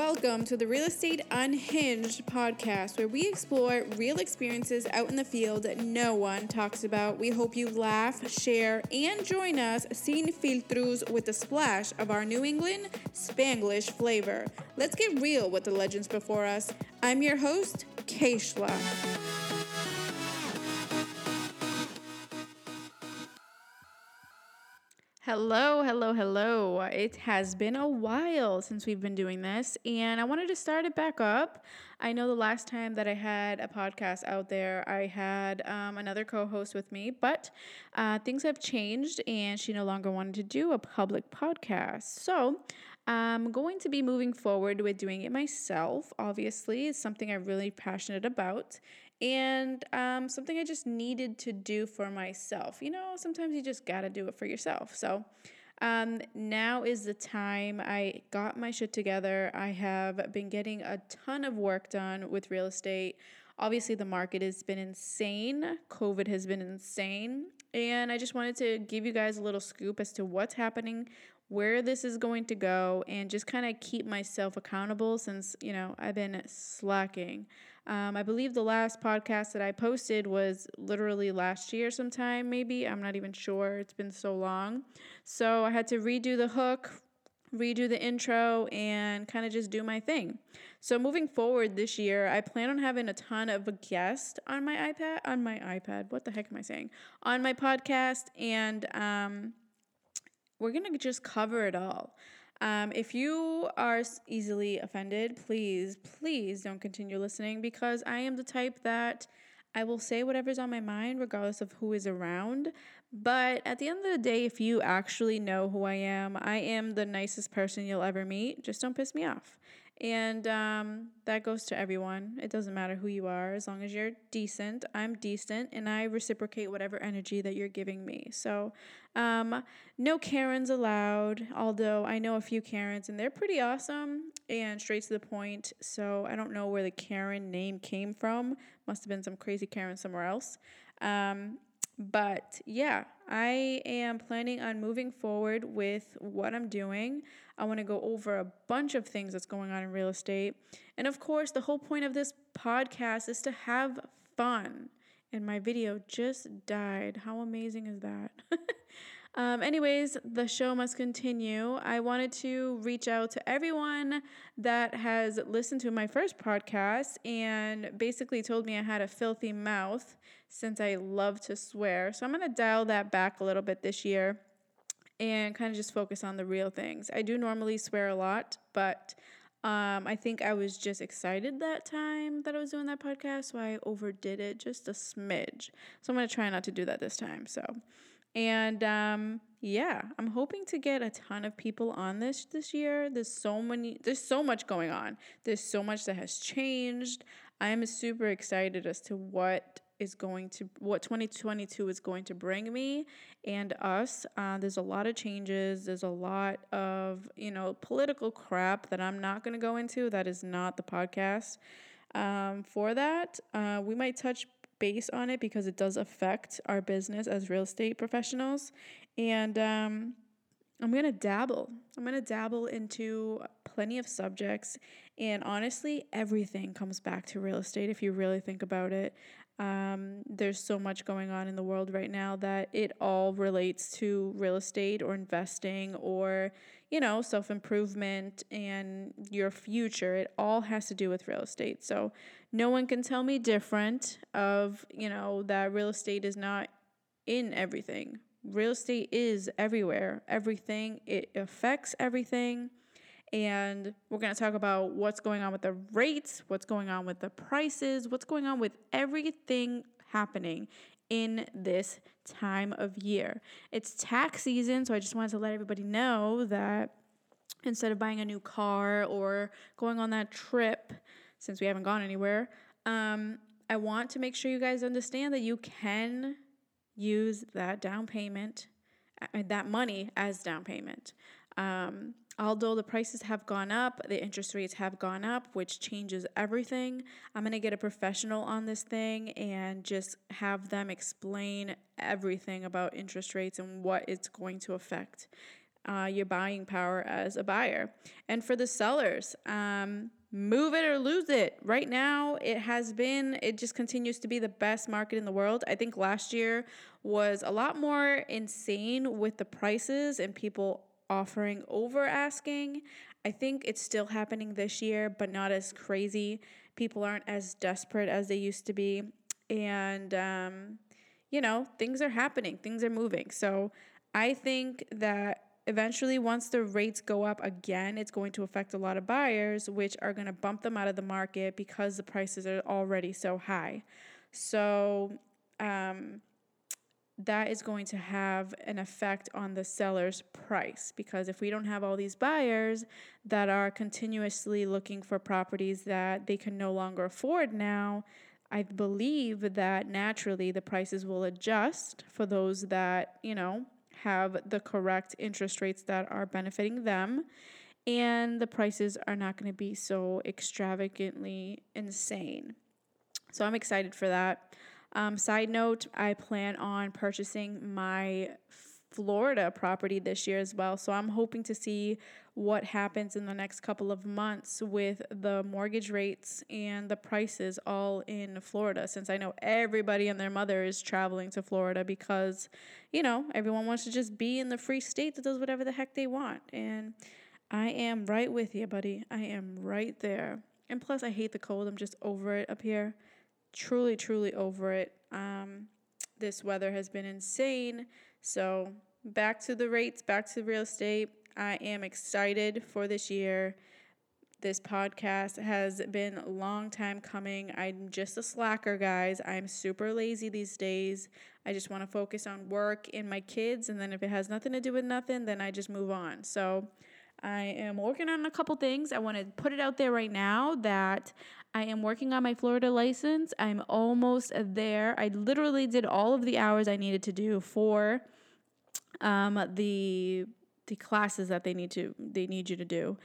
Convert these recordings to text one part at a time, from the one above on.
Welcome to the Real Estate Unhinged podcast, where we explore real experiences out in the field that no one talks about. We hope you laugh, share, and join us sin filtros with a splash of our New England Spanglish flavor. Let's get real with the legends before us. I'm your host, Keishla. Hello, hello, hello. It has been a while since we've been doing this, and I wanted to start it back up. I know the last time that I had a podcast out there, I had um, another co host with me, but uh, things have changed, and she no longer wanted to do a public podcast. So I'm going to be moving forward with doing it myself. Obviously, it's something I'm really passionate about, and um, something I just needed to do for myself. You know, sometimes you just got to do it for yourself. So um, now is the time. I got my shit together. I have been getting a ton of work done with real estate. Obviously, the market has been insane. COVID has been insane. And I just wanted to give you guys a little scoop as to what's happening, where this is going to go and just kind of keep myself accountable since, you know, I've been slacking. Um, I believe the last podcast that I posted was literally last year sometime, maybe. I'm not even sure. It's been so long. So I had to redo the hook, redo the intro, and kind of just do my thing. So moving forward this year, I plan on having a ton of guests on my iPad, on my iPad. What the heck am I saying? On my podcast. And, um, we're going to just cover it all. Um, if you are easily offended, please, please don't continue listening because I am the type that I will say whatever's on my mind, regardless of who is around. But at the end of the day, if you actually know who I am, I am the nicest person you'll ever meet. Just don't piss me off. And um, that goes to everyone. It doesn't matter who you are, as long as you're decent. I'm decent, and I reciprocate whatever energy that you're giving me. So, um, no Karens allowed, although I know a few Karens, and they're pretty awesome and straight to the point. So, I don't know where the Karen name came from. Must have been some crazy Karen somewhere else. Um, but yeah, I am planning on moving forward with what I'm doing. I want to go over a bunch of things that's going on in real estate. And of course, the whole point of this podcast is to have fun. And my video just died. How amazing is that? Um, anyways, the show must continue. I wanted to reach out to everyone that has listened to my first podcast and basically told me I had a filthy mouth since I love to swear. So I'm going to dial that back a little bit this year and kind of just focus on the real things. I do normally swear a lot, but um, I think I was just excited that time that I was doing that podcast, so I overdid it just a smidge. So I'm going to try not to do that this time. So and um, yeah, I'm hoping to get a ton of people on this this year. There's so many, there's so much going on. There's so much that has changed. I am super excited as to what is going to what 2022 is going to bring me and us uh, there's a lot of changes there's a lot of you know political crap that i'm not going to go into that is not the podcast um, for that uh, we might touch base on it because it does affect our business as real estate professionals. And um, I'm going to dabble. I'm going to dabble into plenty of subjects. And honestly, everything comes back to real estate if you really think about it. Um, there's so much going on in the world right now that it all relates to real estate or investing or, you know, self improvement and your future. It all has to do with real estate. So no one can tell me different of, you know, that real estate is not in everything. Real estate is everywhere, everything, it affects everything. And we're going to talk about what's going on with the rates, what's going on with the prices, what's going on with everything happening in this time of year. It's tax season, so I just wanted to let everybody know that instead of buying a new car or going on that trip, since we haven't gone anywhere, um, I want to make sure you guys understand that you can use that down payment, that money as down payment. Um, although the prices have gone up, the interest rates have gone up, which changes everything. I'm going to get a professional on this thing and just have them explain everything about interest rates and what it's going to affect. uh, your buying power as a buyer. And for the sellers, um, move it or lose it. Right now, it has been, it just continues to be the best market in the world. I think last year was a lot more insane with the prices and people offering over asking. I think it's still happening this year, but not as crazy. People aren't as desperate as they used to be. And, um, you know, things are happening, things are moving. So I think that eventually, once the rates go up again, it's going to affect a lot of buyers, which are going to bump them out of the market because the prices are already so high. So, um, that is going to have an effect on the seller's price because if we don't have all these buyers that are continuously looking for properties that they can no longer afford now, I believe that naturally the prices will adjust for those that, you know, have the correct interest rates that are benefiting them and the prices are not going to be so extravagantly insane. So I'm excited for that. Um, side note, I plan on purchasing my Florida property this year as well. So I'm hoping to see what happens in the next couple of months with the mortgage rates and the prices all in Florida since I know everybody and their mother is traveling to Florida because, you know, everyone wants to just be in the free state that does whatever the heck they want. And I am right with you, buddy. I am right there. And plus, I hate the cold. I'm just over it up here truly, truly over it. Um, this weather has been insane. So, back to the rates, back to real estate. I am excited for this year. This podcast has been a long time coming. I'm just a slacker, guys. I'm super lazy these days. I just want to focus on work and my kids. And then if it has nothing to do with nothing, then I just move on. So, I am working on a couple things. I want to put it out there right now that I am working on my Florida license. I'm almost there. I literally did all of the hours I needed to do for um, the the classes that they need to they need you to do.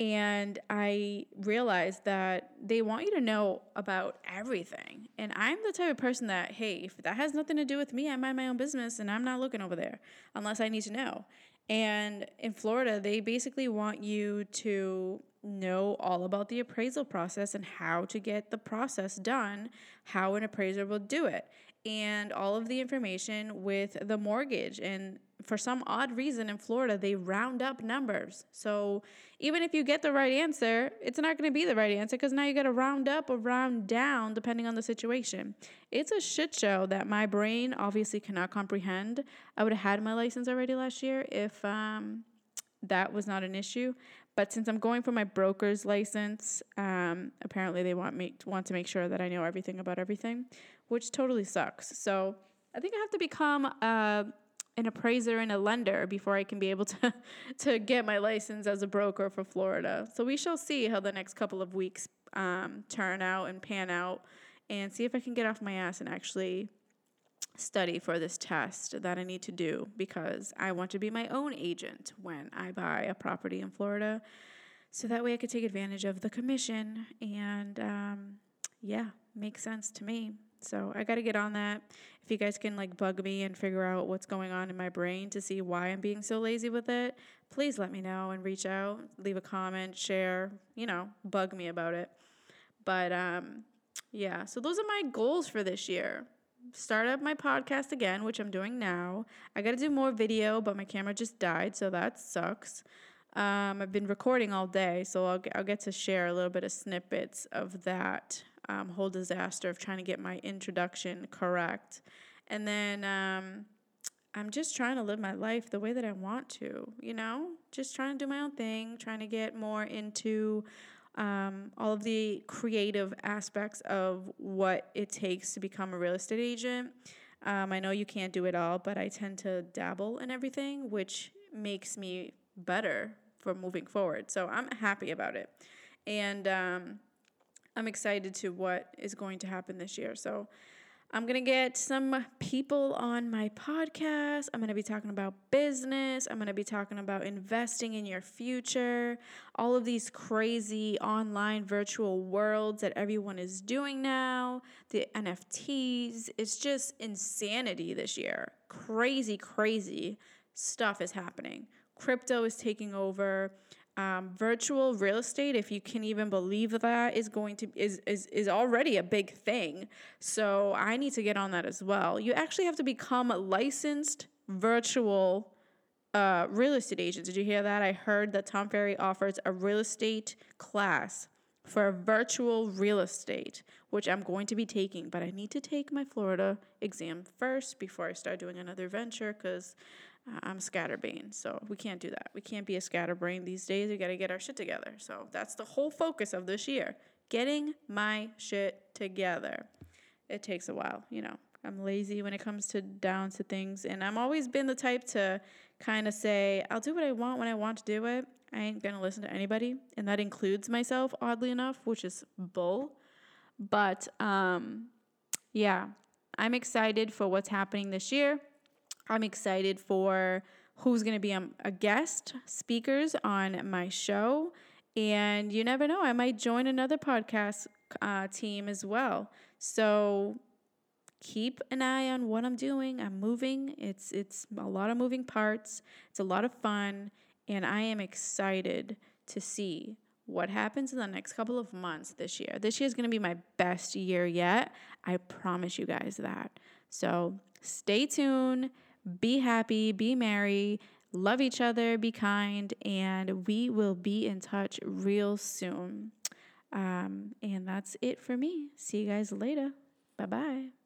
And I realized that they want you to know about everything. And I'm the type of person that, hey, if that has nothing to do with me, I mind my own business and I'm not looking over there unless I need to know. And in Florida, they basically want you to know all about the appraisal process and how to get the process done, how an appraiser will do it, and all of the information with the mortgage. And for some odd reason in Florida, they round up numbers. So even if you get the right answer, it's not going to be the right answer because now you got to round up or round down depending on the situation. It's a shit show that my brain obviously cannot comprehend. I would have had my license already last year if um, that was not an issue. But since I'm going for my broker's license, um, apparently they want me want to make sure that I know everything about everything, which totally sucks. So I think I have to become uh, an appraiser and a lender before I can be able to to get my license as a broker for Florida. So we shall see how the next couple of weeks um, turn out and pan out, and see if I can get off my ass and actually study for this test that I need to do because I want to be my own agent when I buy a property in Florida. So that way I could take advantage of the commission and um, yeah, makes sense to me. So I got to get on that. If you guys can like bug me and figure out what's going on in my brain to see why I'm being so lazy with it, please let me know and reach out, leave a comment, share, you know, bug me about it. But um, yeah, so those are my goals for this year start up my podcast again, which I'm doing now. I got to do more video, but my camera just died, so that sucks. Um, I've been recording all day, so I'll, I'll get to share a little bit of snippets of that um, whole disaster of trying to get my introduction correct. And then um, I'm just trying to live my life the way that I want to, you know? Just trying to do my own thing, trying to get more into um, all of the creative aspects of what it takes to become a real estate agent. Um, I know you can't do it all, but I tend to dabble in everything, which makes me better for moving forward. So I'm happy about it. And um, I'm excited to what is going to happen this year. So I'm going to get some people on my podcast. I'm going to be talking about business. I'm going to be talking about investing in your future, all of these crazy online virtual worlds that everyone is doing now, the NFTs. It's just insanity this year. Crazy, crazy stuff is happening, crypto is taking over. Um, virtual real estate, if you can even believe that, is going to is, is is already a big thing. So I need to get on that as well. You actually have to become a licensed virtual uh, real estate agent. Did you hear that? I heard that Tom Ferry offers a real estate class for virtual real estate, which I'm going to be taking, but I need to take my Florida exam first before I start doing another venture because I'm scatterbrain. So we can't do that. We can't be a scatterbrain these days. We got to get our shit together. So that's the whole focus of this year getting my shit together. It takes a while, you know. I'm lazy when it comes to down to things, and I'm always been the type to kind of say, I'll do what I want when I want to do it. I ain't gonna listen to anybody, and that includes myself, oddly enough, which is bull. But um, yeah, I'm excited for what's happening this year. I'm excited for who's gonna be a, um, guest speakers on my show, and you never know, I might join another podcast uh, team as well. So keep an eye on what I'm doing. I'm moving. It's it's a lot of moving parts. It's a lot of fun and I am excited to see what happens in the next couple of months this year. This year is going to be my best year yet. I promise you guys that. So stay tuned, be happy, be merry, love each other, be kind, and we will be in touch real soon. Um, and that's it for me. See you guys later. Bye bye.